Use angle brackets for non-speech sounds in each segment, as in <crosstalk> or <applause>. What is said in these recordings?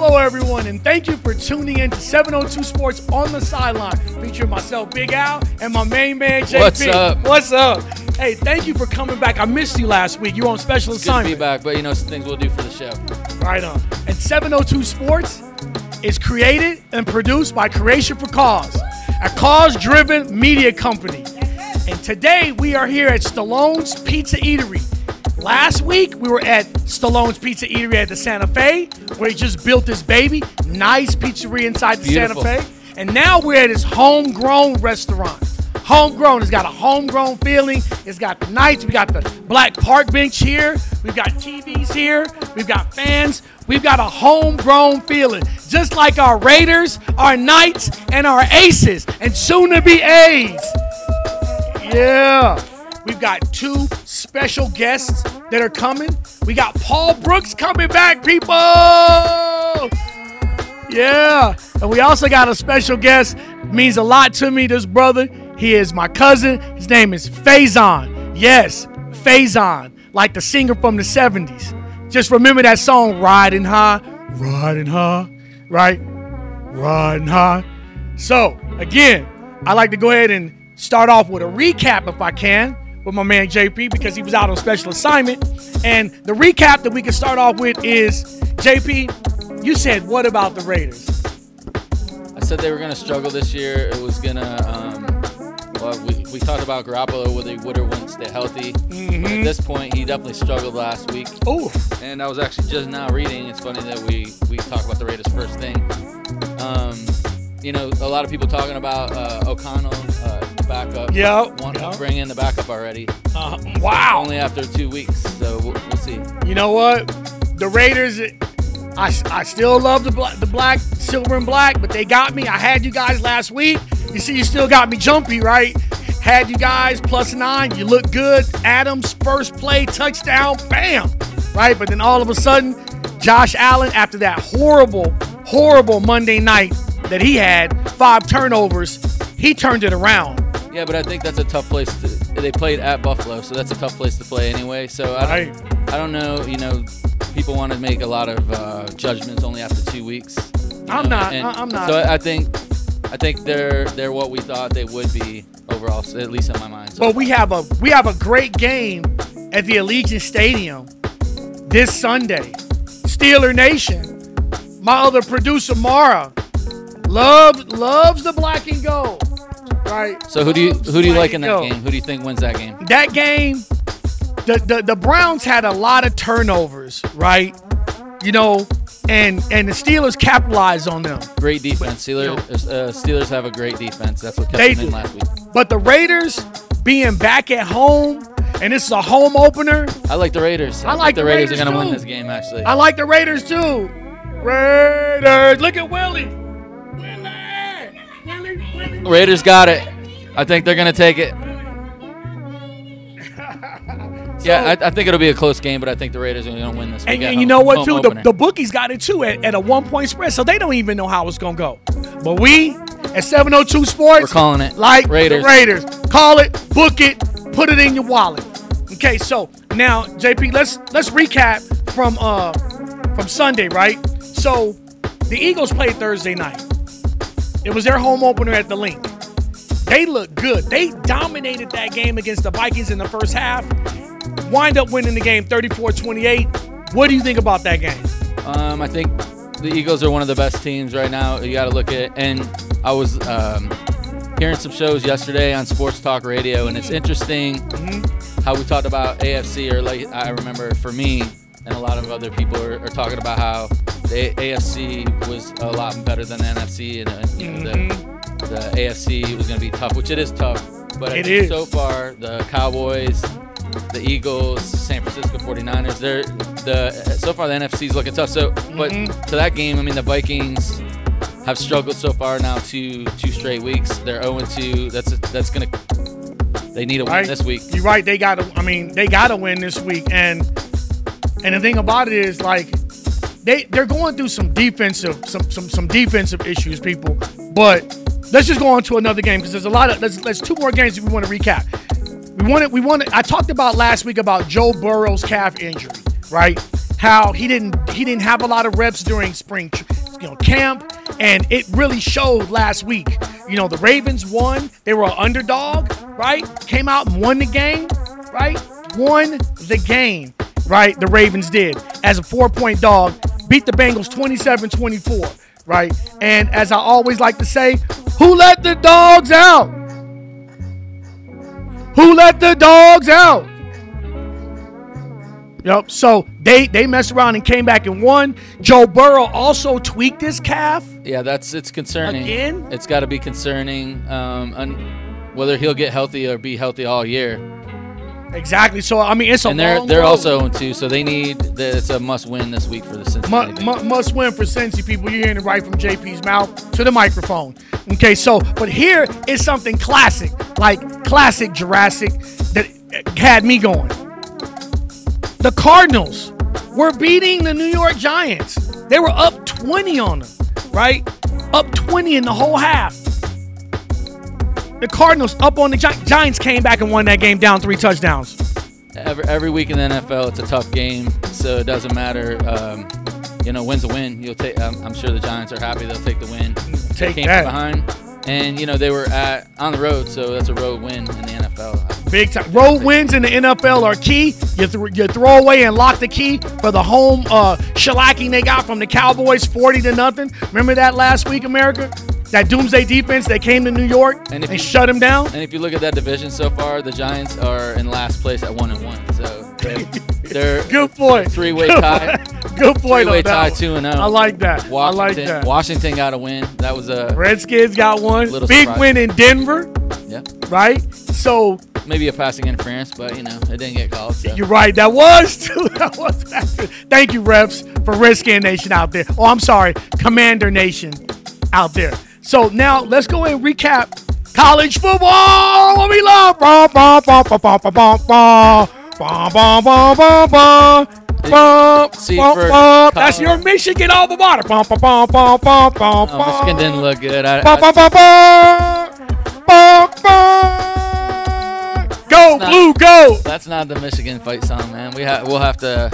Hello, everyone, and thank you for tuning in to 702 Sports on the sideline, featuring myself, Big Al, and my main man, JP. What's up? What's up? Hey, thank you for coming back. I missed you last week. You were on special It's good to be back, but you know some things we'll do for the show. Right on. And 702 Sports is created and produced by Creation for Cause, a cause-driven media company. And today we are here at Stallone's Pizza Eatery. Last week we were at Stallone's Pizza Eatery at the Santa Fe, where he just built this baby, nice pizzeria inside the Beautiful. Santa Fe. And now we're at his homegrown restaurant. Homegrown. It's got a homegrown feeling. It's got the nights. We got the black park bench here. We've got TVs here. We've got fans. We've got a homegrown feeling. Just like our Raiders, our Knights, and our Aces, and soon to be A's. Yeah. We've got two special guests that are coming. We got Paul Brooks coming back, people. Yeah. And we also got a special guest. Means a lot to me, this brother. He is my cousin. His name is Faison. Yes, Faison, like the singer from the 70s. Just remember that song, Riding High, Riding High, right? Riding High. So, again, I like to go ahead and start off with a recap if I can with my man JP because he was out on special assignment. And the recap that we can start off with is JP, you said, what about the Raiders? I said they were gonna struggle this year. It was gonna. Um, well, we, we talked about Garoppolo whether he would or wouldn't stay healthy. Mm-hmm. But at this point, he definitely struggled last week. Oh, And I was actually just now reading. It's funny that we we talk about the Raiders first thing. Um, you know, a lot of people talking about uh, O'Connell, uh, backup. Yep, Want yep. to bring in the backup already. uh, wow. Only after two weeks, so we'll, we'll see. You know what? The Raiders, I, I still love the black, the black, silver and black, but they got me. I had you guys last week. You see, you still got me jumpy, right? Had you guys plus nine. You look good. Adams first play touchdown, bam, right? But then all of a sudden, Josh Allen, after that horrible, horrible Monday night that he had, five turnovers, he turned it around. Yeah, but I think that's a tough place to. They played at Buffalo, so that's a tough place to play anyway. So I don't, Right. I don't know. You know, people want to make a lot of uh, judgments only after two weeks. I'm know, not. and I- I'm not. So I think, I think they're they're what we thought they would be overall, so at least in my mind. So But we have a we have a great game at the Allegiant Stadium this Sunday. Steeler Nation. My other producer Mara loves loves the black and gold. Right. So who do you who do you like in that gold. game? Who do you think wins that game? That game, the, the the Browns had a lot of turnovers, right? You know, and and the Steelers capitalized on them. Great defense. Steelers, uh, Steelers have a great defense. That's what kept They them in last week. But the Raiders being back at home, and this is a home opener. I like the Raiders. I like the the Raiders, Raiders are gonna win this game. Actually, I like the Raiders too. Raiders. Look at Willie. Willie. Raiders got it. I think they're gonna take it. <laughs> Yeah, I, I think it'll be a close game, but I think the Raiders are going to win this. And, and you home- know what, too? The, the bookies got it too at, at a one point spread, so they don't even know how it's going to go. But we at 702 Sports, We're calling it. like Raiders. Raiders. Call it, book it, put it in your wallet. Okay, so now JP, let's let's recap from uh from Sunday, right? So the Eagles played Thursday night. It was their home opener at the Linc. They looked good. They dominated that game against the Vikings in the first half. Wind up winning the game 34-28. What do you think about that game? Um, I think the Eagles are one of the best teams right now. You got to look at, and I was um, hearing some shows yesterday on Sports Talk Radio, and it's interesting Mm-hmm. how we talked about AFC. Or like I remember for me, and a lot of other people are, are talking about how the AFC was a lot better than the NFC, and you know, the, the AFC was going to be tough, which it is tough. But It is. so far, the Cowboys, the Eagles, San Francisco 49ers, they're the so far the NFC's looking tough. So, but Mm-hmm. to that game, I mean, the Vikings have struggled so far now two two straight weeks. They're 0 2. That's that's gonna they need a win Right? this week. You're right. They got to. I mean, they got to win this week. And and the thing about it is, like, they they're going through some defensive some some some defensive issues, people. But let's just go on to another game because there's a lot of there's two more games that we want to recap. We wanted we wanted. I talked about last week about Joe Burrow's calf injury, right? How he didn't he didn't have a lot of reps during spring you know camp, and it really showed last week. You know, the Ravens won. They were an underdog, right? Came out and won the game, right? Won the game, right? The Ravens did as a four-point dog, beat the Bengals 27-24, right? And as I always like to say, who let the dogs out? Who let the dogs out? Yep. So they they messed around and came back and won. Joe Burrow also tweaked his calf. Yeah, that's it's concerning. Again? It's got to be concerning. Um, un- whether he'll get healthy or be healthy all year. Exactly. So I mean, it's a And they're they're road. also on two, so they need. It's a must win this week for the Cincinnati. Mu- mu- must win for Cincy people. You're hearing it right from JP's mouth to the microphone. Okay, so but here is something classic, like classic Jurassic, that had me going. The Cardinals were beating the New York Giants. They were up 20 on them, right? Up 20 in the whole half. The Cardinals up on the Gi- Giants came back and won that game down three touchdowns. Every, every week in the NFL, it's a tough game, so it doesn't matter. Um, you know, win's a win. You'll take. I'm, I'm sure the Giants are happy they'll take the win. Take Came that. from behind, and you know they were at on the road, so that's a road win in the NFL. Big time. Road wins in the NFL are key. You, th- you throw away and lock the key for the home uh, shellacking they got from the Cowboys, 40 to nothing. Remember that last week, America? That doomsday defense that came to New York And and, you- shut them down. And if you look at that division so far, the Giants are in last place at one and one. So they're, they're <laughs> Good point. Three-way Good tie. Good point. three-way tie, one. two and zero. I like that. I Washington, like that. Washington got a win. That was a Redskins got one. Big surprise. win in Denver, yeah, right? So maybe a passing interference, but you know it didn't get called. So. You're right. That was <laughs> too. That was. Thank you, refs, for Redskin Nation out there. Oh, I'm sorry, Commander Nation out there. So now let's go and recap college football. What we love. That's your Michigan alma mater. Oh, Michigan didn't look good. I. Go, not- blue, go. that's not the Michigan fight song, man. We have we'll have to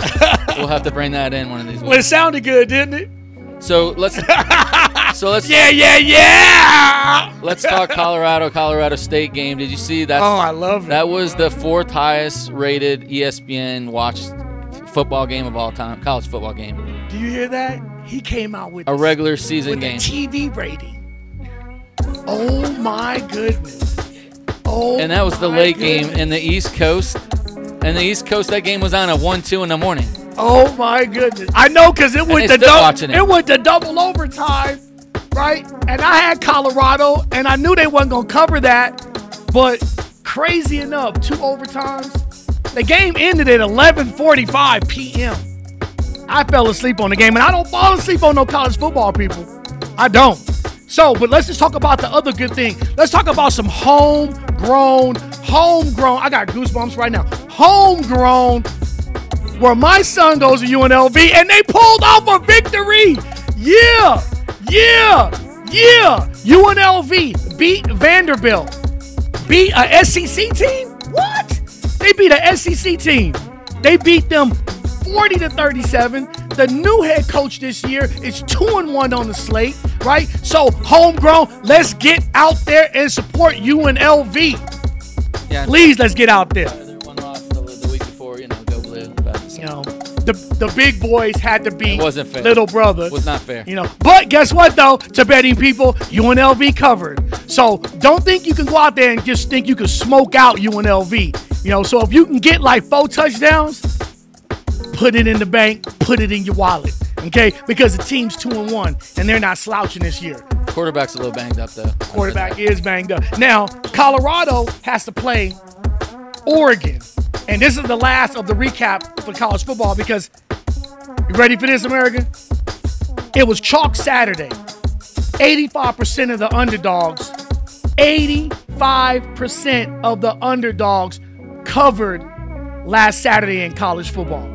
we'll have to bring that in one of these Well, it sounded good, didn't it? So let's <laughs> so let's Yeah, yeah, yeah. let's talk <laughs> Colorado Colorado State game. Did you see that? Oh, I love it. That was the fourth highest rated ESPN watched football game of all time, college football game, Do you hear that? He came out with a regular season with game. a TV rating. Oh my goodness. Oh. and that was the late game in the East Coast. And the East Coast, that game was on at one, two in the morning. Oh my goodness. I know because it went to double. it. It went to double overtime, right? And I had Colorado, and I knew they wasn't gonna cover that. But crazy enough, two overtimes. The game ended at 11:45 p.m. I fell asleep on the game, and I don't fall asleep on no college football, people. I don't. So, but let's just talk about the other good thing. Let's talk about some homegrown, homegrown. I got goosebumps right now. Homegrown where my son goes to UNLV and they pulled off a victory. Yeah, yeah, yeah. UNLV beat Vanderbilt. Beat a SEC team? What? They beat a SEC team. They beat them 40 to 37. The new head coach this year is 2 and 1 on the slate, right? So, homegrown, let's get out there and support UNLV. Yeah, Please, let's get out there. The the big boys had to beat wasn't fair. little brother. it was not fair. You know, but guess what though? To betting people, UNLV covered. So don't think you can go out there and just think you can smoke out UNLV. You know, so if you can get like four touchdowns, put it in the bank, put it in your wallet. Okay? Because the team's two and one and they're not slouching this year. Quarterback's a little banged up though. Quarterback is banged up. Now, Colorado has to play Oregon. And this is the last of the recap for college football because you ready for this, America? It was chalk Saturday. 85% of the underdogs, 85% of the underdogs covered last Saturday in college football.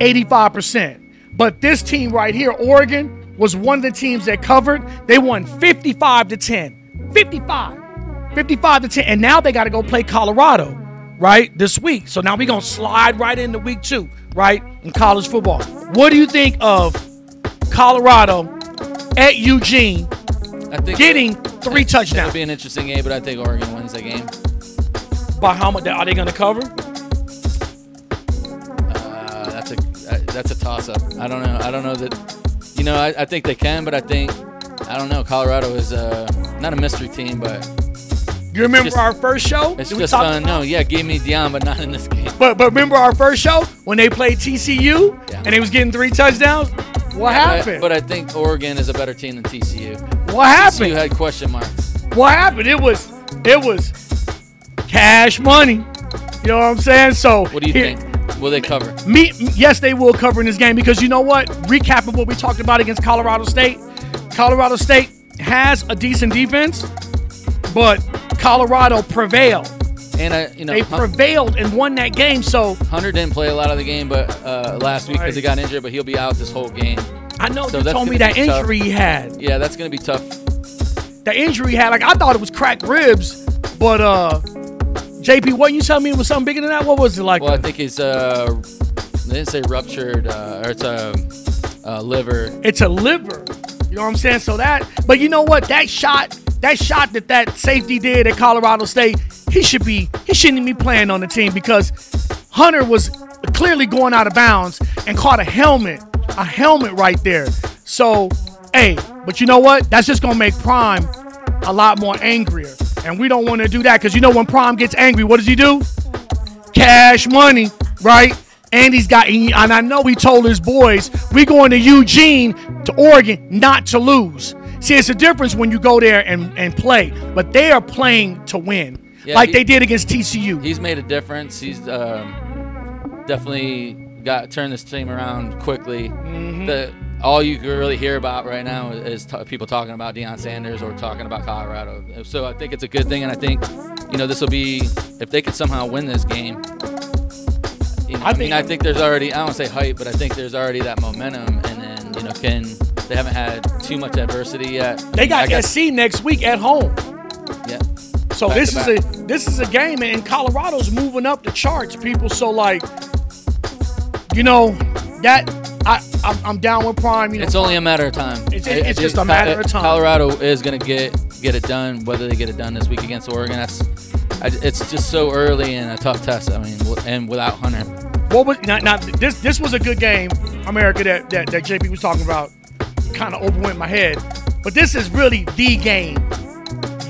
85%. But this team right here, Oregon, was one of the teams that covered. They won 55 to 10. 55. 55 to 10. And now they got to go play Colorado, right? This week. So now we're going to slide right into week two, right? In college football. What do you think of Colorado at Eugene, I think getting that- three touchdowns. be an interesting game, but I think Oregon wins the game. By how much are they going to cover? Uh, that's a uh, that's a toss up. I don't know. I don't know that. You know, I, I think they can, but I think I don't know. Colorado is uh, not a mystery team, but You remember just- our first show? it's just about? No, yeah, give me Deion, but not in this game. But but remember our first show when they played TCU Yeah. and they was getting three touchdowns? What But I- happened? But I, think Oregon is a better team than TCU. what happened? You had question marks. what happened? It was it was cash money. You know what I'm saying? So What do you here- think? Will they cover? Me, yes, they will cover in this game because you know what? Recapping what we talked about against Colorado State, Colorado State has a decent defense, but Colorado prevailed. And I, you know, They prevailed and won that game. So Hunter didn't play a lot of the game, but uh, last week because he got injured, but he'll be out this whole game. I know So you told me that be tough. injury he had. Yeah, that's gonna be tough. The injury he had, like I thought it was cracked ribs, but uh, JP, what you tell me it was something bigger than that? What was it like? Well, I think he's uh, they didn't say ruptured, uh, or it's a uh, liver. It's a liver. You know what I'm saying? So that, but you know what? That shot, that shot that that safety did at Colorado State, he should be, he shouldn't be playing on the team because Hunter was clearly going out of bounds and caught a helmet, a helmet right there. So, hey, but you know what? That's just gonna make Prime a lot more angrier, and we don't want to do that because you know when Prime gets angry, what does he do? cash money, right? And he's got, and I know he told his boys, we're going to Eugene to Oregon not to lose. See, it's a difference when you go there and, and play, but they are playing to win, Yeah, like he- they did against TCU. He's made a difference. He's um, definitely got turned this team around quickly. Mm-hmm. The all you can really hear about right now is t- people talking about Deion Sanders or talking about Colorado. So I think it's a good thing, and I think you know this will be if they could somehow win this game. You know, I I, think- mean, I think there's already I don't say hype, but I think there's already that momentum, and then you know can they haven't had too much adversity yet. They got guess- SC next week at home. Yeah. So Back this is a this is a game, and Colorado's moving up the charts, people. So like, you know, that I I'm, I'm down with Prime. You know, It's only a matter of time. It's- it's just a matter of time. Colorado is going to get get it done. Whether they get it done this week against Oregon, that's I, it's just so early and a tough test. I mean, and without Hunter, What was now, now this this was a good game, America that, that that JP was talking about. Kind of overwent my head, but this is really the game,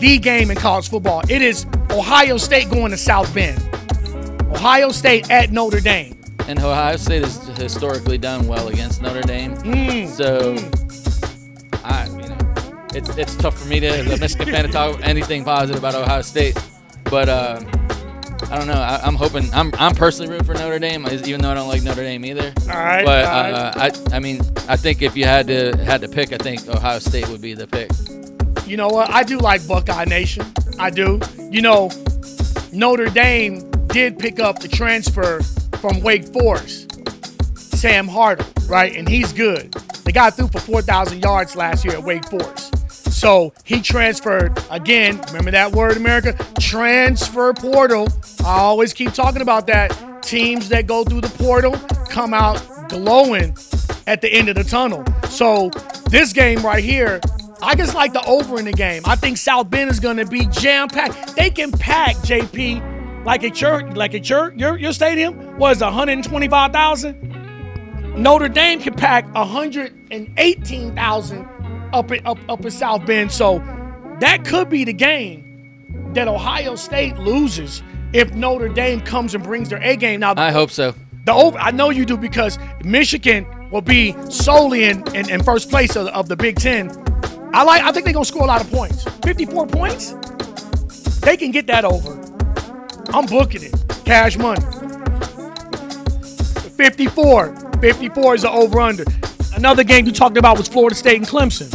the game in college football. It is Ohio State going to South Bend, Ohio State at Notre Dame. and Ohio State has historically done well against Notre Dame. Mm. So, I you know, it's it's tough for me to as a Michigan fan to talk anything positive about Ohio State, but. Uh, I don't know. I, I'm hoping. I'm, I'm personally rooting for Notre Dame, even though I don't like Notre Dame either. All right, But uh, I, I mean, I think if you had to had to pick, I think Ohio State would be the pick. You know what? I do like Buckeye Nation. I do. You know, Notre Dame did pick up the transfer from Wake Forest, Sam Hartman, right? And he's good. The guy threw for 4,000 yards last year at Wake Forest. So he transferred again. Remember that word, America? Transfer portal. I always keep talking about that. Teams that go through the portal come out glowing at the end of the tunnel. So this game right here, I just like the over in the game. I think South Bend is going to be jam packed. They can pack JP like at your like at your your, your stadium was 125,000. Notre Dame can pack 118,000 up in up up in South Bend. So that could be the game that Ohio State loses if Notre Dame comes and brings their A game. Now I hope so. the over, I know you do because Michigan will be solely in, in, in first place of, of the Big Ten. I like. I think they're gonna score a lot of points. Fifty-four points. They can get that over. I'm booking it. Cash money. 54. 54 is the over/under. Another game you talked about was Florida State and Clemson.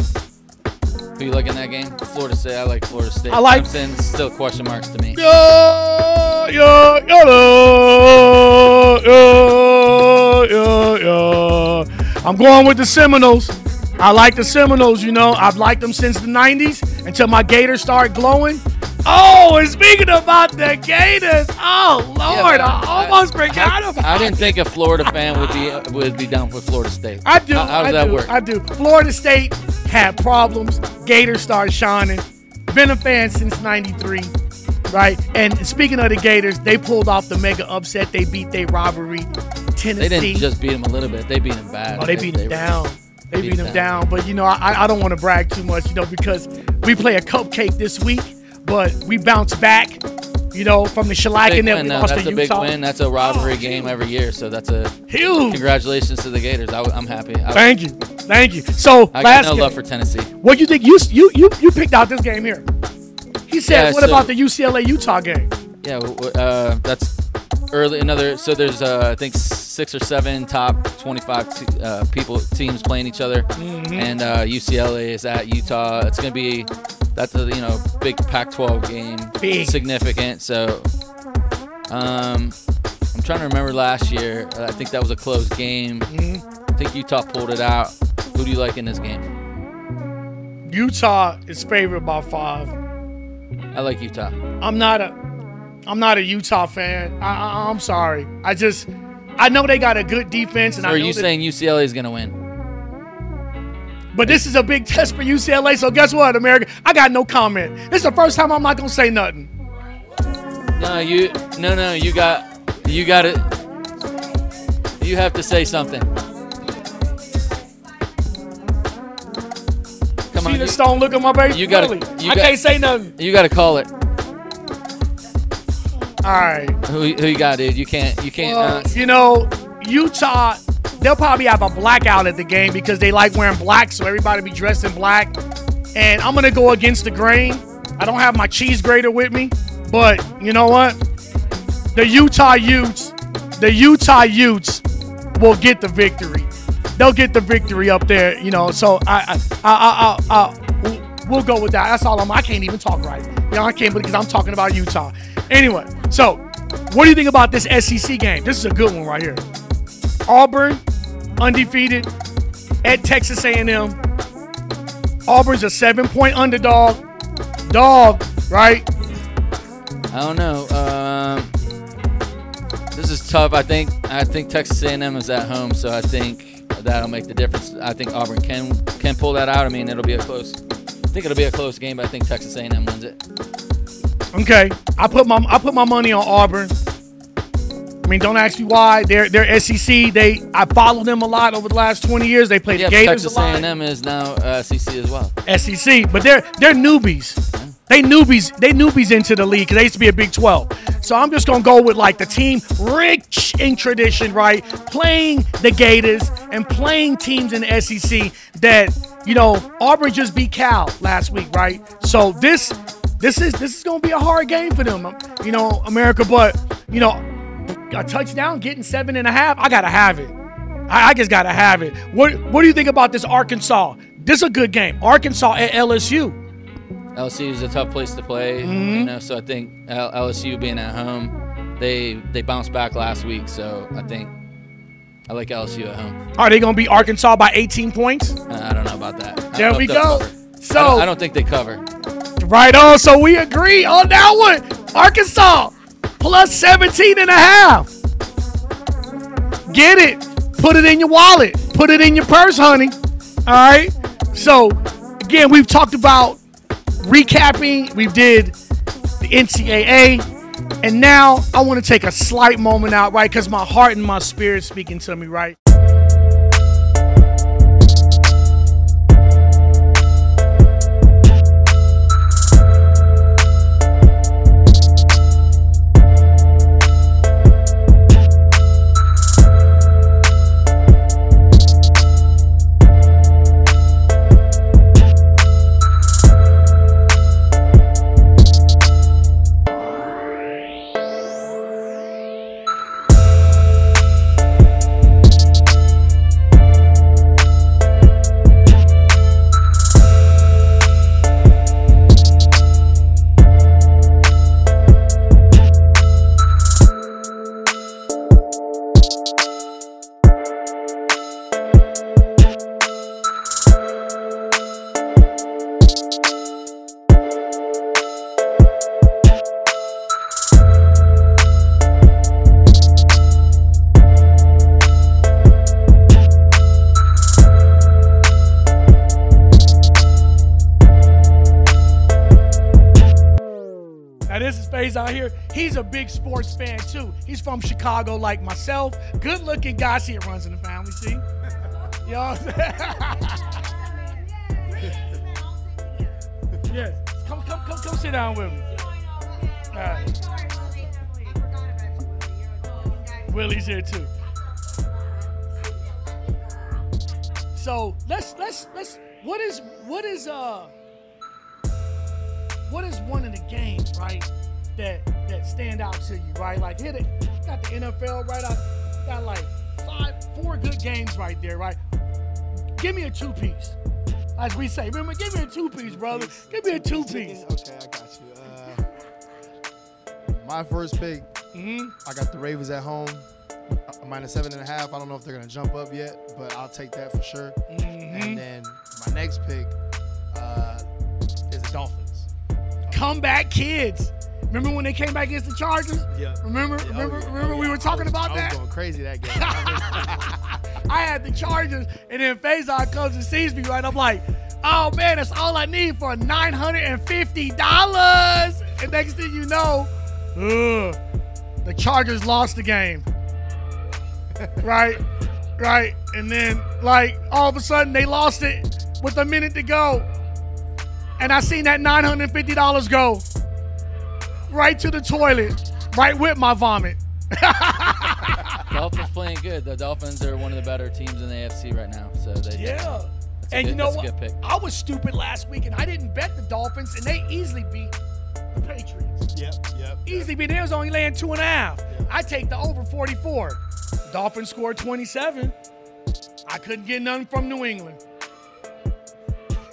Who you like in that game? Florida State. I like Florida State. I like- Clemson. Still question marks to me. Yeah, yeah, yeah, yeah, yeah, yeah. I'm going with the Seminoles. I like the Seminoles, you know. I've liked them since the 90s until my Gators start glowing. Oh, and speaking about the Gators, oh Lord, Yeah, I, I- almost forgot about. I didn't think a Florida fan would be would be down for Florida State. I do. How, how does I that do, work? I do. Florida State had problems. Gators started shining. Been a fan since '93, right? And speaking of the Gators, they pulled off the mega upset. They beat their rivalry, Tennessee. they didn't just beat him a little bit. They beat him bad. Oh, they beat were- down. They beat beat them. down. But you know, I, I don't want to brag too much, you know, because we play a cupcake this week, but we bounce back, you know, from the shellacking that we lost That's to a big win. That's a rivalry Oh, game every year. So that's a Huge. congratulations to the Gators. I, am happy. I, Thank you, thank you. So I last got no game, love for Tennessee. what do you think? You you you you picked out this game here. He said, Yeah, "What so- about the UCLA Utah game?" Yeah, uh, that's early. Another. So there's uh, I think six or seven top 25 t- uh, people teams playing each other, Mm-hmm. and uh, UCLA is at Utah. It's gonna be that's a you know big Pac-12 game, Big. significant. So um, I'm trying to remember last year. I think that was a close game. Mm-hmm. I think Utah pulled it out. Who do you like in this game? Utah is favored by five. I like Utah. I'm not a I'm not a Utah fan. I, I, I'm sorry. I just I know they got a good defense, and Or I are you that- saying UCLA is gonna win? But this is a big test for UCLA. So guess what, America? I got no comment. This is the first time I'm not gonna say nothing. No, you no no you got you got it. You have to say something. Come See on, the you, stone look on my face. you gotta- Really? you I got- can't say nothing. you got to call it. All right. Who, who you got, dude? You can't you can't. Well, uh, you know, Utah. They'll probably have a blackout at the game because they like wearing black, so everybody be dressed in black. And I'm gonna go against the grain. I don't have my cheese grater with me, but you know what? The Utah Utes, the Utah Utes, will get the victory. They'll get the victory up there, you know. So I, I, I, I, I, we'll go with that. That's all I'm. I can't even talk right. You know, I can't because I'm talking about Utah. Anyway, so what do you think about this SEC game? This is a good one right here. Auburn, undefeated at Texas A&M. Auburn's a seven-point underdog. Dog, right? I don't know. Um, this is tough. I think I think Texas A&M is at home, so I think that'll make the difference. I think Auburn can can pull that out. I mean, it'll be a close. I think it'll be a close game, but I think Texas A&M wins it. Okay, I put my I put my money on Auburn. I mean, don't ask me why. They're they're SEC. They I followed them a lot over the last 20 years. They played Yeah, the Gators Texas a lot. A&M is now uh, SEC as well. SEC, but they're they're newbies. They newbies. They newbies into the league. 'cause They used to be a Big 12. So I'm just gonna go with like the team rich in tradition, right? Playing the Gators and playing teams in the SEC that you know Auburn just beat Cal last week, right? So this this is this is gonna be a hard game for them, you know, America. But you know, a touchdown, getting seven and a half, I gotta have it. I, I just gotta have it. What What do you think about this Arkansas? This is a good game. Arkansas at LSU. LSU is a tough place to play, Mm-hmm. you know. So I think LSU being at home, they they bounced back last week. So I think I like LSU at home. Are they gonna beat Arkansas by 18 points? Uh, I don't know about that. I There we go. So I don't, I don't think they cover. right on. So we agree on that one. Arkansas plus 17 and a half. Get it. Put it in your wallet. Put it in your purse, honey. All right. So again, we've talked about recapping. We did the NCAA. And now I want to take a slight moment out, right? Because my heart and my spirit speaking to me, right? Here. He's a big sports fan too. He's from Chicago, like myself. Good looking guy. See it runs in the family. See, <laughs> you <laughs> know yes. Come, come, come, come. Sit down with me. Willie's here too. So let's let's let's. What is what is uh what is one of the games, right, that that stand out to you, right? Like hit it, got the NFL right I got like five, four good games right there, right? Give me a two piece. As we say, remember, give me a two piece, brother. Give me a two piece. Okay, I got you. Uh, my first pick, hmm I got the Ravens at home, uh, minus seven and a half. I don't know if they're gonna jump up yet, but I'll take that for sure. Mm-hmm. And then my next pick uh, is the Dolphins. Comeback kids. Remember when they came back against the Chargers? Yeah. Remember, Yeah, oh, remember, yeah, remember oh, we were talking I was- about I that? was going crazy that game. <laughs> I I had the Chargers, and then Faison comes and sees me, right? I'm like, oh man, that's all I need for $950. And next thing you know, ugh, the Chargers lost the game. <laughs> right? Right? And then, like, all of a sudden, they lost it with a minute to go. And I seen that $950 go right to the toilet, right with my vomit. <laughs> Dolphins playing good. The Dolphins are one of the better teams in the AFC right now. So they Yeah. That's And good- you know what? pick. I was stupid last week and I didn't bet the Dolphins, and they easily beat the Patriots. yep, yep. Easily beat. They was only laying two and a half. I take the over 44. Dolphins scored 27. I couldn't get nothing from New England.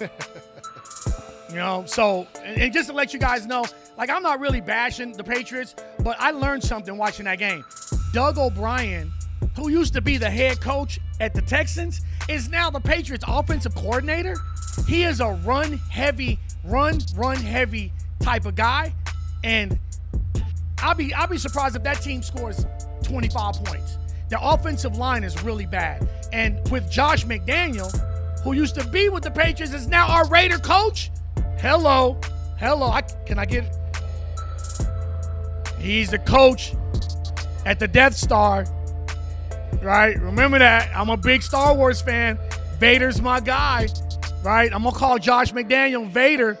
<laughs> you know, so and, and just to let you guys know, like I'm not really bashing the Patriots, but I learned something watching that game. Doug O'Brien, who used to be the head coach at the Texans, is now the Patriots offensive coordinator. He is a run heavy, run, run heavy type of guy. And I'll be I'll be surprised if that team scores 25 points. The offensive line is really bad. And with Josh McDaniel, who used to be with the Patriots, is now our Raider coach. Hello. Hello. I, can I get He's the coach at the Death Star. Right? Remember that. I'm a big Star Wars fan. Vader's my guy. Right? I'm gonna call Josh McDaniel Vader.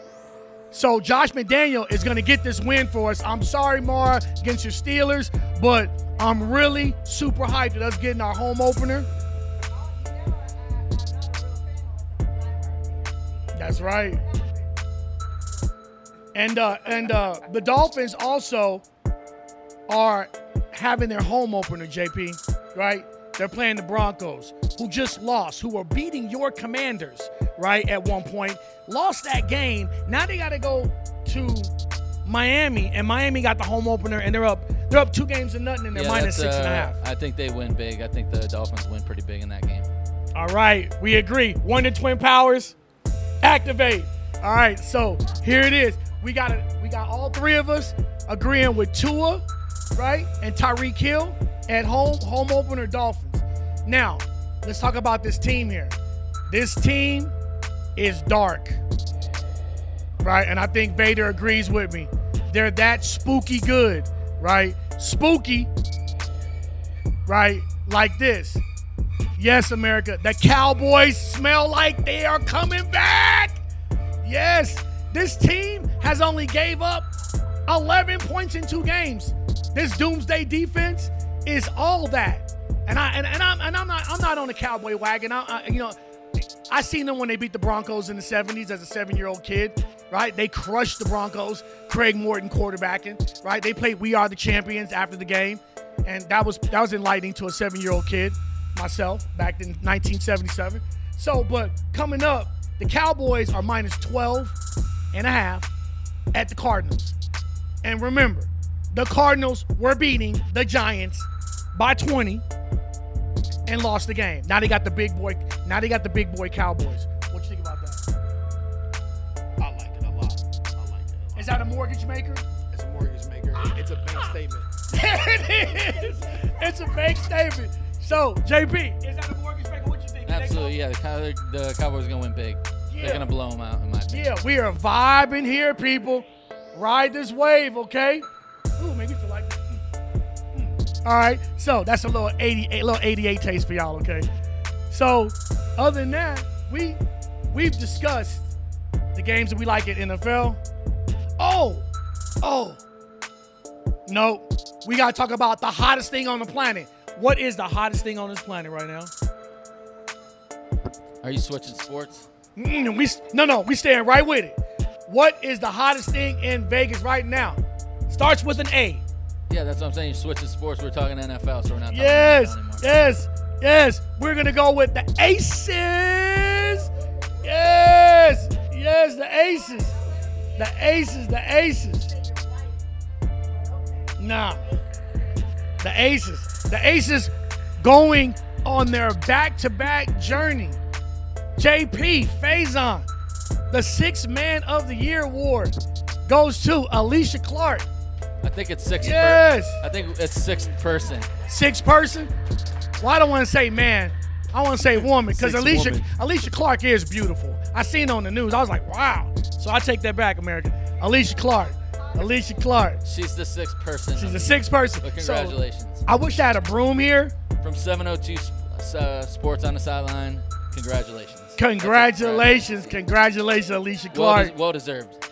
So Josh McDaniel is going to get this win for us. I'm sorry, Mara, against your Steelers, but I'm really super hyped at us getting our home opener. That's right. And uh, and uh, the Dolphins also are having their home opener, JP. Right? They're playing the Broncos, who just lost, who were beating your Commanders, right? At one point, lost that game. Now they got to go to Miami, and Miami got the home opener, and they're up. They're up two games to nothing, and they're Yeah, minus six and a uh, half. I think they win big. I think the Dolphins win pretty big in that game. All right, we agree. One to twin powers, activate. All right, so here it is. We got it. We got all three of us agreeing with Tua, right, and Tyreek Hill at home, home opener Dolphins. Now, let's talk about this team here. This team is dark, right, and I think Vader agrees with me. They're that spooky good, right? Spooky, right? Like this. Yes, America. The Cowboys smell like they are coming back. Yes, this team has only gave up 11 points in two games. This doomsday defense is all that. And I and, and I'm and I'm not I'm not on the Cowboy wagon. I, I you know I seen them when they beat the Broncos in the 70s as a seven-year-old kid, right? They crushed the Broncos. Craig Morton quarterbacking, right? They played "We Are the Champions" after the game, and that was that was enlightening to a seven-year-old kid, myself, back in 1977. So, but coming up, the Cowboys are minus 12 and a half at the Cardinals. And remember, the Cardinals were beating the Giants by 20 and lost the game. Now they got the big boy. Now they got the big boy Cowboys. What you think about that? I like it a lot. I like it a lot. Is that a mortgage maker? It's a mortgage maker. It's a bank statement. <laughs> it is. It's a bank statement. So, JP, is that a mortgage maker? What you think? Absolutely, yeah. The, Cow- the Cowboys are gonna win big. Yeah. They're gonna blow them out in my opinion. Yeah, we are vibing here, people. Ride this wave, okay? Ooh, make me feel like. mm, mm. All right, so that's a little 88, little 88 taste for y'all, okay? So, other than that, we we've discussed the games that we like in NFL. Oh, oh, no, we gotta talk about the hottest thing on the planet. What is the hottest thing on this planet right now? Are you switching sports? Mm, we no no we staying right with it. What is the hottest thing in Vegas right now? Starts with an A. Yeah, that's what I'm saying. You're switching sports. We're talking NFL, so we're not talking Yes, yes, yes. We're gonna go with the Aces. Yes, yes, the Aces, the Aces, the Aces. Nah, the Aces, the Aces, going on their back-to-back journey. JP Faison, the Sixth Man of the Year award goes to Alysha Clark. I think it's six. Yes. Per- I think it's sixth person. six person. Well, I don't want to say man. I want to say woman because Alysha woman. Alysha Clark is beautiful. I seen her on the news. I was like, wow. So I take that back, America. Alysha Clark. Alysha Clark. She's the sixth person. She's the sixth person. But So, congratulations. I wish I had a broom here. From 702 uh, Sports on the sideline, congratulations. Congratulations, congratulations, Alysha Well, Clark. des- well deserved.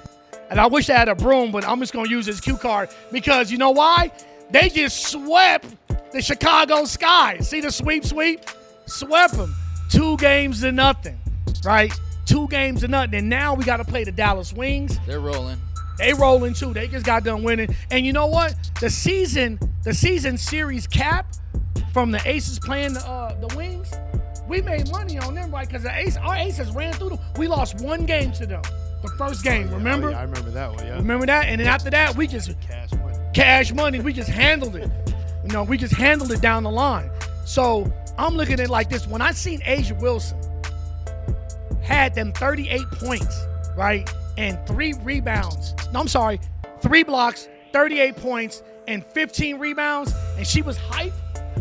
And I wish I had a broom, but I'm just gonna use this cue card because you know why? They just swept the Chicago Sky. See the sweep, sweep, swept them. Two games to nothing, right? Two games to nothing. And now we got to play the Dallas Wings. They're rolling. They rolling too. They just got done winning. And you know what? The season, the season series cap from the Aces playing the uh, the Wings, we made money on them, right? Because the Ace, our Aces ran through them. We lost one game to them. The first game, remember? Oh, yeah, I remember that one. Yeah. Remember that? And then after that, we just Cash money. cash money. We just handled it. You know, we just handled it down the line. So I'm looking at it like this. When I seen A'ja Wilson had them 38 points, right, and three rebounds. No, I'm sorry, three blocks, 38 points, and 15 rebounds, and she was hype.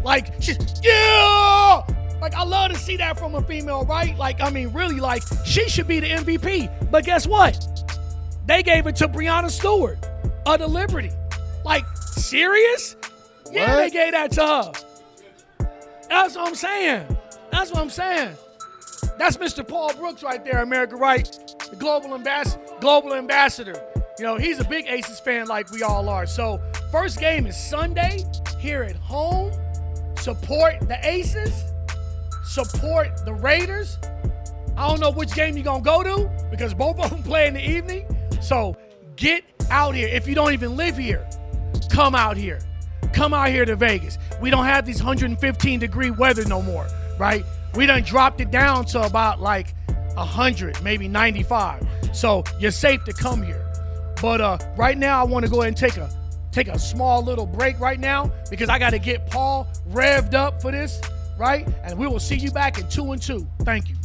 Like she's yeah. Like I love to see that from a female, right? Like I mean, really, like she should be the MVP. But guess what? They gave it to Breanna Stewart of the Liberty. Like, serious? Yeah, they gave that to her. That's what I'm saying. That's what I'm saying. That's Mr. Paul Brooks right there, America Right, the global ambassador. Global ambassador. You know, he's a big Aces fan like we all are. So, first game is Sunday here at home. Support the Aces. Support the Raiders. I don't know which game you're gonna go to because both of them <laughs> play in the evening. So get out here. If you don't even live here, come out here. Come out here to Vegas. We don't have these 115 degree weather no more, right? We done dropped it down to about like 100, maybe 95. So you're safe to come here. But uh, right now, I want to go ahead and take a take a small little break right now because I got to get Paul revved up for this, right? And we will see you back in two and two. Thank you.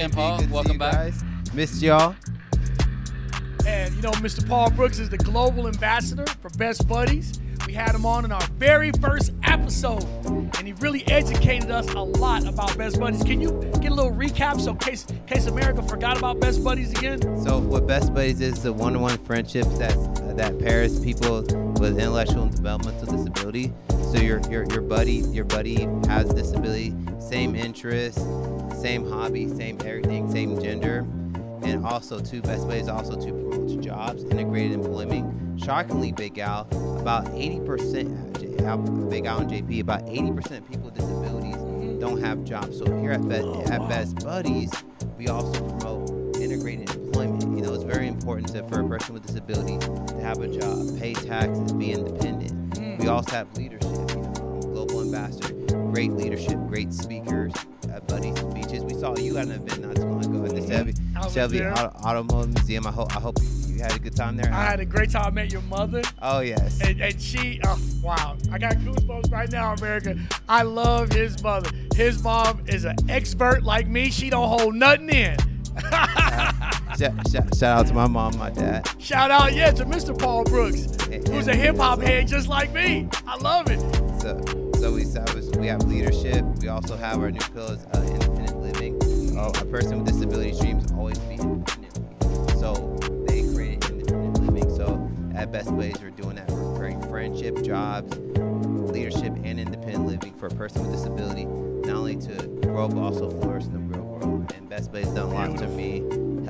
Again, Paul. Good to see Welcome you back. guys. Missed y'all. And you know, Mr. Paul Brooks is the global ambassador for Best Buddies. We had him on in our very first episode, and he really educated us a lot about Best Buddies. Can you get a little recap so case case America forgot about Best Buddies again? So what Best Buddies is the one-on-one friendships that that pairs people with intellectual and developmental disability. So your your your buddy your buddy has disability, same interests, same hobby, same everything, same gender, and also too Best Buddies also to promote jobs, integrated employment. Shockingly, Big Al, about 80% Big Al and JP, about 80% of people with disabilities don't have jobs. So here at, Be- Oh, at wow. Best Buddies, we also promote integrated employment. You know, it's very important to, for a person with disability to have a job, pay taxes, be independent. We also have leadership. You know, global ambassador, great leadership, great speakers. Uh, at Buddies speeches, we saw you at an event not too long ago at the Chevy Chevy. Auto, Automotive Museum. I hope I hope you had a good time there. I had a great time. I met your mother. oh yes. And, and she, oh, wow. I got goosebumps right now, America. I love his mother. His mom is an expert like me. She don't hold nothing in. <laughs> shout, shout, shout out to my mom, my dad. Shout out, yeah, to Mr. Paul Brooks, who's a hip hop head just like me. I love it. So, so we we have leadership. We also have our new pillars, uh, independent living. Uh, a person with disabilities dreams always be independent. So they created independent living. So at Best Ways, we're doing that. We're creating friendship, jobs, leadership, and independent living for a person with disability. Not only to grow, but also flourish in the real world. And Best Ways done a lot to me,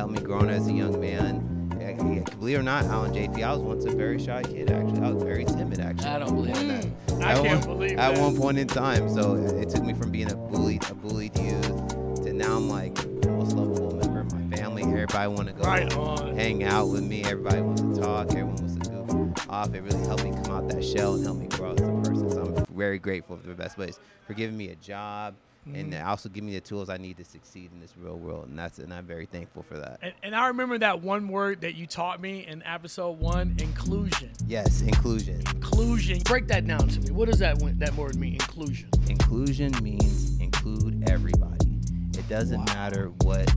helped me grow as a young man. Yeah, yeah, Believe it or not, Alan JP, I was once a very shy kid. Actually, I was very timid. Actually, I don't believe And, it. uh, I at can't one- believe At that. one point in time, so it took me from being a bullied, a bullied youth, to now I'm like the most lovable member of my family. Everybody want to go Right hang out with me. Everybody wants to talk. Everyone wants to goof off. It really helped me come out that shell and help me grow as a person. So I'm very grateful for the best place for giving me a job and mm-hmm. also give me the tools I need to succeed in this real world. And that's and I'm very thankful for that. And, and I remember that one word that you taught me in episode one inclusion. Yes, inclusion. Inclusion. Break that down to me. What does that, that word mean, inclusion? inclusion means include everybody. It doesn't Wow. matter what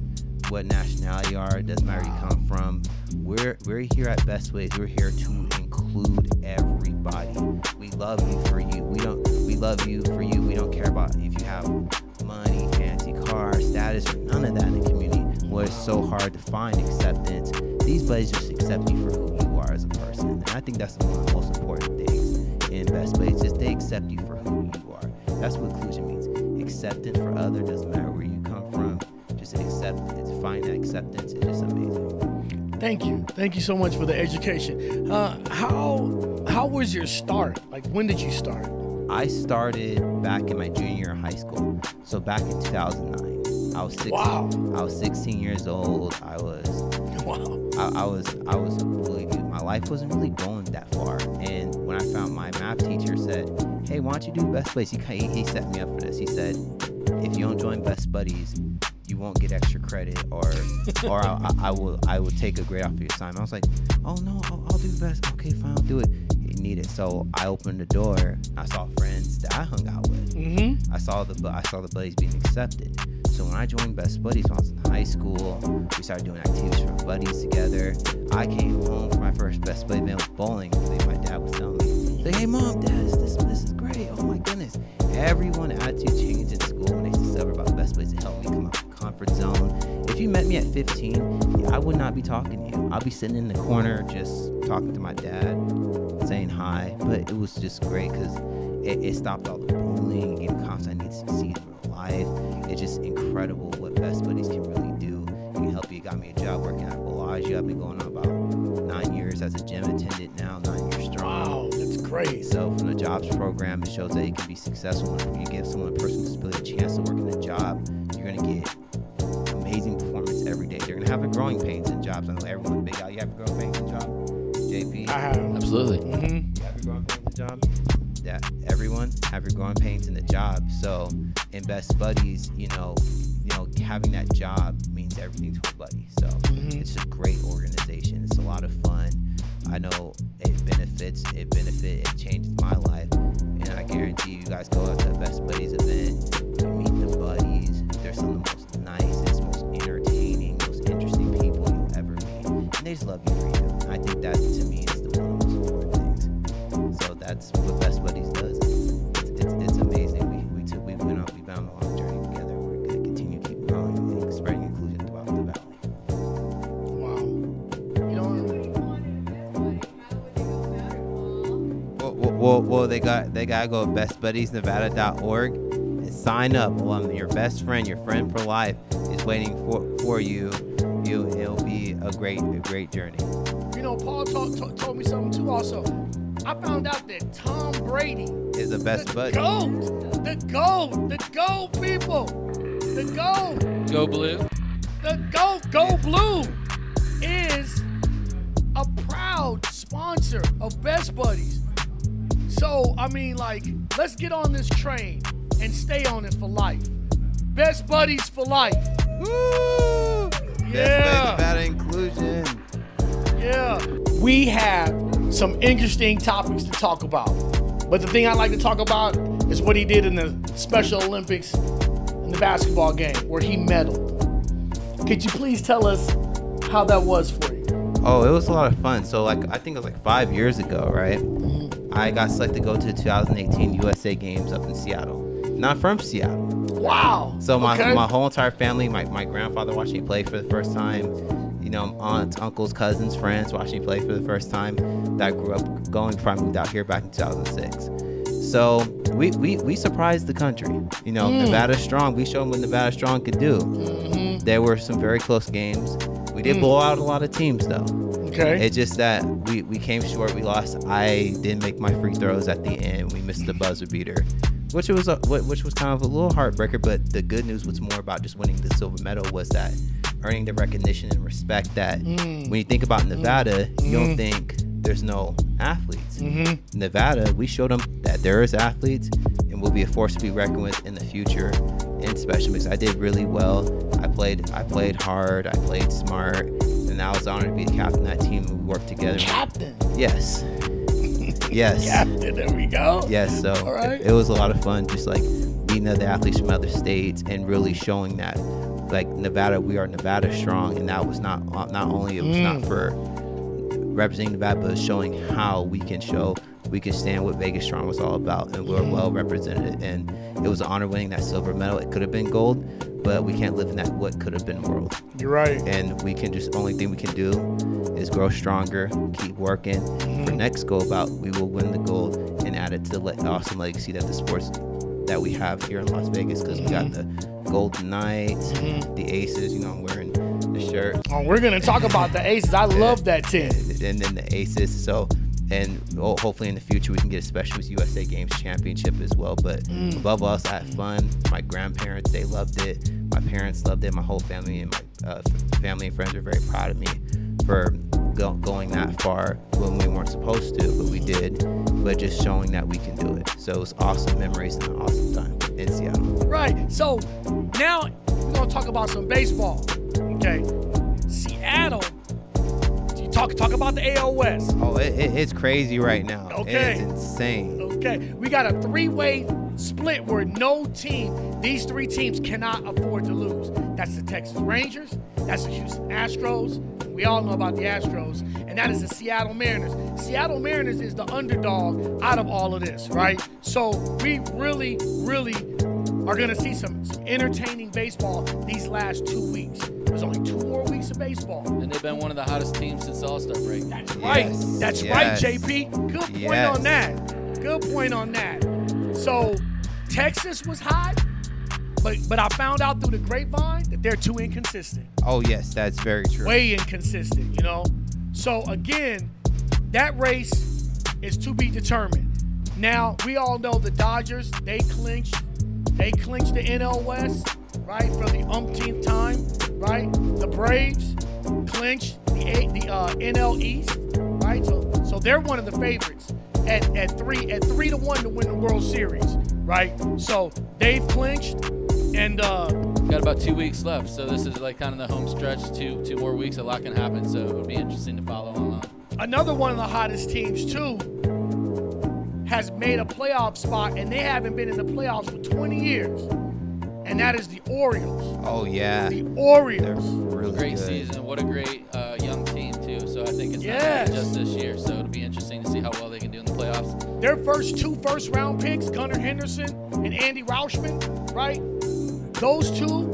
what nationality you are. It doesn't matter where you come from. We're we're here at Best Ways. We're here to include everybody. We love you for you. We don't. Love you for you. We don't care about if you have money, fancy car, status, or none of that in the community. Where it's so hard to find acceptance. These buddies just accept you for who you are as a person, and I think that's one of the most important things in Best Ways. Is they accept you for who you are. That's what inclusion means. Acceptance for other doesn't matter where you come from. Just accept it. Find that acceptance is just amazing. Thank you. Thank you so much for the education. Uh, how how was your start? Like, when did you start? I started back in my junior year of high school. So back in 2009, I was 16. Wow. I was 16 years old. I was <laughs> Wow. I, I was I was a bully dude. My life wasn't really going that far. And when I found my math teacher said, "Hey, why don't you do Best Buddies?" He he set me up for this. He said, "If you don't join Best Buddies, you won't get extra credit, or <laughs> or I, I, I will I will take a grade off of your assignment." I was like, "Oh no, I'll, I'll do Best. Okay, fine, I'll do it." Needed. So I opened the door. I saw friends that I hung out with. Mm-hmm. I saw the I saw the buddies being accepted. So when I joined Best Buddies when I was in high school, we started doing activities for buddies together. I came home for my first Best Buddy with bowling. My dad was telling me, like, "Hey mom, dad, this this, this is great. Oh my goodness!" Everyone attitude changed in school when they discovered about Best Buddies. It helped me come out of my comfort zone. If you met me at 15, I would not be talking to you. I'll be sitting in the corner just talking to my dad, saying hi. But it was just great because it, it stopped all the bullying, me confidence I need to succeed in real life. It's just incredible what Best Buddies can really do. Can help you. Got me a job working at Bellagio. I've been going on about nine years as a gym attendant now, nine years strong. Wow, that's great. So from the jobs program, it shows that you can be successful. When you give someone a person with disability a chance to work in a job, you're gonna get amazing performance every day. They're gonna have the growing pains in jobs. I know everyone big out. You have a growing pains in job. JP, I have. Absolutely. Mm-hmm. you have your growing pains in the job. That everyone have your growing pains in the job. So in Best Buddies, you know, you know, having that job means everything to a buddy. So Mhm. it's a great organization. It's a lot of fun. I know it benefits. It benefit. It changes my life, and I guarantee you guys go out to a Best Buddies event. You meet the buddies. They're some of the most nicest, most entertaining, most interesting people you'll ever meet, and they just love you for you. And I think that to me that's what Best Buddies does. It's, it's, it's amazing. We we took we went on we been on a long journey together. We're gonna continue to keep growing and spreading inclusion throughout the valley. Wow. You know, Well, well, well, well, they got they gotta go to bestbuddiesnevada.org and sign up. Well, your best friend, your friend for life, is waiting for for you. You, it'll be a great a great journey. you know, Paul told, told, told me something too. Also, I found out that Tom Brady, Is the best the buddy. goat, the goat, the goat people, the goat. Go blue. The Go Go Blue is a proud sponsor of Best Buddies. So, I mean, like, let's get on this train and stay on it for life. Best Buddies for life. Woo! Yeah. Best Buddies Nevada inclusion. Yeah. We have some interesting topics to talk about. But the thing I like to talk about is what he did in the Special Olympics in the basketball game where he medaled. Could you please tell us how that was for you? Oh, it was a lot of fun. So like I think it was like five years ago, right? Mm-hmm. I got selected to go to the 2018 USA Games up in Seattle. Not from Seattle. Wow. So my, Okay. my whole entire family, my, my grandfather watched me play for the first time. Know, aunts, uncles, cousins, friends watching me play for the first time. That grew up going I moved out here back in 2006. So we, we, we surprised the country. You know, mm. Nevada strong. We showed them what Nevada strong could do. Mm-hmm. There were some very close games. We did blow mm. out a lot of teams though. Okay. It's just that we, we came short. We lost. I didn't make my free throws at the end. We missed the buzzer beater, which was a, which was kind of a little heartbreaker. But the good news was more about just winning the silver medal was that earning the recognition and respect that mm. when you think about mm. Nevada, you don't mm. think there's no athletes. Mm-hmm. Nevada, we showed them that there is athletes and will be a force to be reckoned with in the future in special because I did really well. I played I played hard. I played smart. And I was honored to be the captain of that team. We worked together. Captain. Yes. <laughs> Yes. Captain. There we go. Yes. So right. it, it was a lot of fun, just like meeting other athletes from other states and really showing that, like Nevada, we are Nevada strong, and that was not not only it was Mm. not for representing Nevada, but showing how we can show we can stand what Vegas Strong was all about, and we are well represented. And it was an honor winning that silver medal. It could have been gold, but we can't live in that what could have been world You're right. and we can just only thing we can do is grow stronger, keep working. For next go about, we will win the gold and add it to the awesome legacy that the sports that we have here in Las Vegas because we got the Golden Knights, the Aces. You know, I'm wearing the shirt, Oh, we're gonna talk about the Aces. I love that team. and then the Aces. So. And ho- hopefully in the future we can get a Specialist USA Games championship as well. But above all, else, I had fun. My grandparents they loved it. My parents loved it. My whole family and my uh, family and friends are very proud of me for go- going that far when we weren't supposed to, but we did. But just showing that we can do it. So it was awesome memories and an awesome time in Seattle. Right. So now we're gonna talk about some baseball. Okay. Seattle. You talk talk about the AL West. Oh, it, it- it's crazy right now. Okay. It's insane. Okay. We got a three-way split where no team, these three teams cannot afford to lose. That's the Texas Rangers, that's the Houston Astros. We all know about the Astros, and that is the Seattle Mariners. Seattle Mariners is the underdog out of all of this, right? So we really, really are going to see some, some entertaining baseball these last two weeks. There's only two more weeks of baseball. And they've been one of the hottest teams since All Star break. That's right. That's yes. right, JP. Good point Yes. on that. Good point on that. So Texas was hot, but but I found out through the grapevine that they're too inconsistent. Oh yes, that's very true. Way inconsistent, you know. So again, that race is to be determined. Now we all know the Dodgers. They clinched. They clinched the NL West, right, for the umpteenth time, right? The Braves clinched the the uh, NL East, right? So so they're one of the favorites at, at three at three to one to win the World Series, right? So they've clinched, and uh, Got about two weeks left, so this is like kind of the home stretch. Two two more weeks, a lot can happen. So it would be interesting to follow along. another one of the hottest teams too has made a playoff spot, and they haven't been in the playoffs for 20 years, and that is the Orioles. Oh yeah, The they're Orioles. really Great good. season. What a great uh, young team too. So I think it's not Yes. just this year. So it'll be interesting to see how well they can do in the playoffs. their first two first round picks, Gunnar Henderson and Adley Rutschman, right? Those two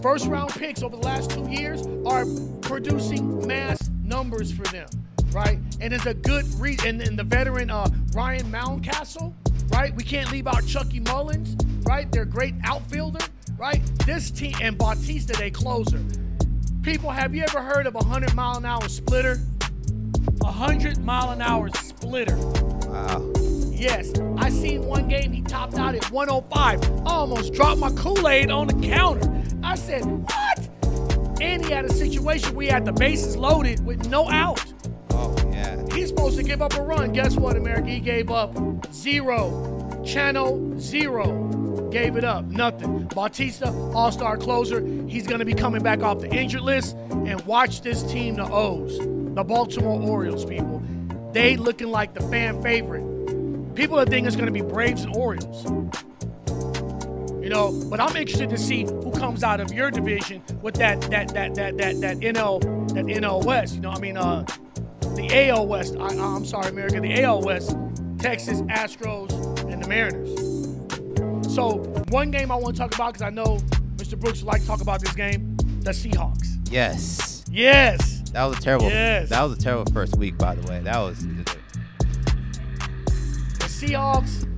first round picks over the last two years are producing mass numbers for them, right? And it's a good reason. And, the veteran uh, Ryan Mountcastle, right? We can't leave out Chucky Mullins, right? They're great outfielder, right? This team and Bautista, they closer. People, have you ever heard of a 100 mile an hour splitter? A 100 mile an hour splitter. Wow. Yes, I seen one game he topped out at 105. I almost dropped my Kool-Aid on the counter. I said, what? And he had a situation where he had the bases loaded with no out. Give up a run. Guess what, America? He gave up zero. Channel zero. Gave it up. Nothing. Bautista, all star closer. He's going to be coming back off the injured list. And watch this team, the O's, the Baltimore Orioles, people. They looking like the fan favorite. People are thinking it's going to be Braves and Orioles. You know, but I'm interested to see who comes out of your division with that that that that that that NL that NL West. You know, I mean, uh, the AL West. I, uh, I'm sorry, America. The AL West, Texas Astros and the Mariners. So one game I want to talk about because I know Mr. Brooks would like to talk about this game, the Seahawks. Yes. Yes. That was a terrible. Yes. That was a terrible first week, by the way. That was. The Seahawks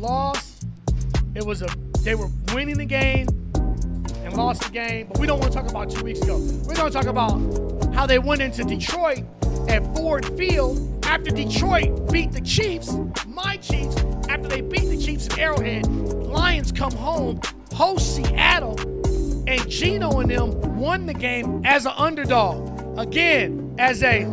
lost. It was a they were winning the game lost the game, but we don't want to talk about two weeks ago. We're going to talk about how they went into Detroit at Ford Field after Detroit beat the Chiefs, my Chiefs, after they beat the Chiefs at Arrowhead. Lions come home, host Seattle, and Geno and them won the game as an underdog. Again, as a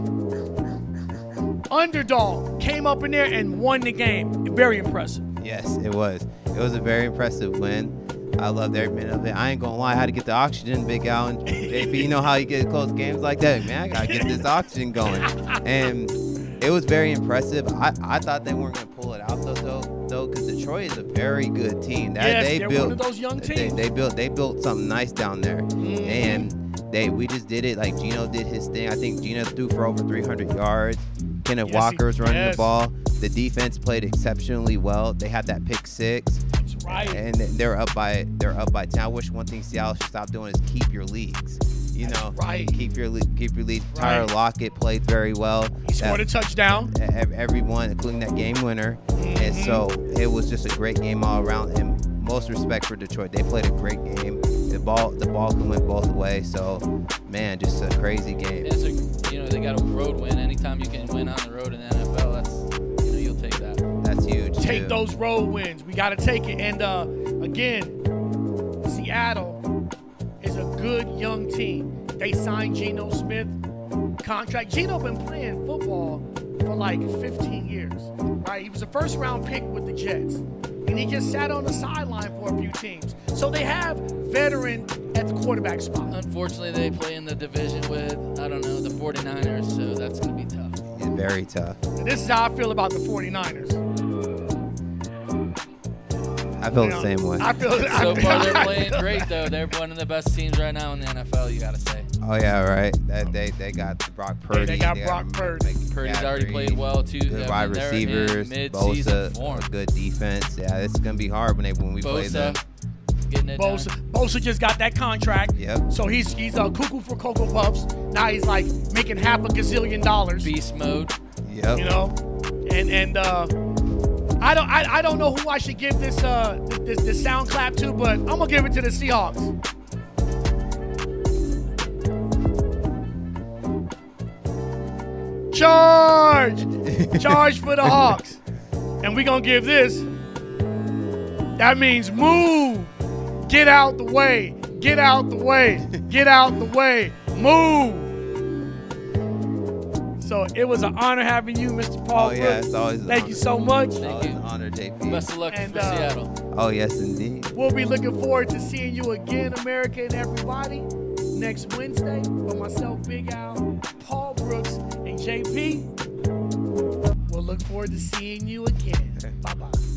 underdog, came up in there and won the game. Very impressive. Yes, it was. It was a very impressive win. I loved every minute of it. I ain't gonna lie, I had to get the oxygen, Big Allen. Baby, you know how you get close games like that, man. I gotta get this oxygen going, and it was very impressive. I, I thought they weren't gonna pull it out though, though, though, because Detroit is a very good team. That Yes, they they're built one of those young teams. they built they built something nice down there, Mhm. and they we just did it like Geno did his thing. I think Geno threw for over 300 yards. Kenneth Yes, he- Walker was running yes. the ball. The defense played exceptionally well. They had that pick six. That's right. And they're up by they're up by ten. I wish one thing Seattle should stop doing is keep your leagues. You That's know, right. keep your le- keep your leads. Tyler Right. Lockett played very well. He scored a touchdown. everyone, including that game winner. And Mhm. so it was just a great game all around. And most respect for Detroit. They played a great game. The ball the ball can win both ways. So man, just a crazy game. It's a, you know, they got a road win. Anytime you can win on the road in the NFL, Take too. those road wins. We got to take it. And uh, again, Seattle is a good young team. They signed Geno Smith contract. Geno been playing football for like 15 years, right? He was a first round pick with the Jets, and he just sat on the sideline for a few teams. So they have veteran at the quarterback spot. Unfortunately, they play in the division with, I don't know, the 49ers, so that's going to be tough. It's very tough. And this is how I feel about the 49ers. I feel You the know, same way. I feel So I, far, they're playing great, though. They're one of the best teams right now in the NFL, you got to say. Oh yeah, right. That they they got Brock Purdy. they got Brock Purdy. Purdy's already played well, too. Good wide mean, they're receivers, mid-season Bosa, form. a good defense. Yeah, it's gonna be hard when they when we play them. Bosa getting it Bosa, done. Bosa just got that contract. Yep. So he's he's a cuckoo for cocoa puffs. Now he's like making half a gazillion dollars. Beast mode. Yep. You know, and and uh, I don't I, I don't know who I should give this uh this, this sound clap to, but I'm gonna give it to the Seahawks. Charge, <laughs> charge for the Hawks, and we gonna give this. That means move, get out the way, get out the way, get out the way, move. So it was an honor having you, Mr. Paul Oh yeah, it's always an Thank honor. you so much. It's Thank always you. an honor, JP. Best of luck And, for uh, Seattle. Oh yes, indeed. We'll be looking forward to seeing you again, America and everybody, next Wednesday. For myself, Big Al, Paul Brooks, and JP. We'll look forward to seeing you again. Bye bye.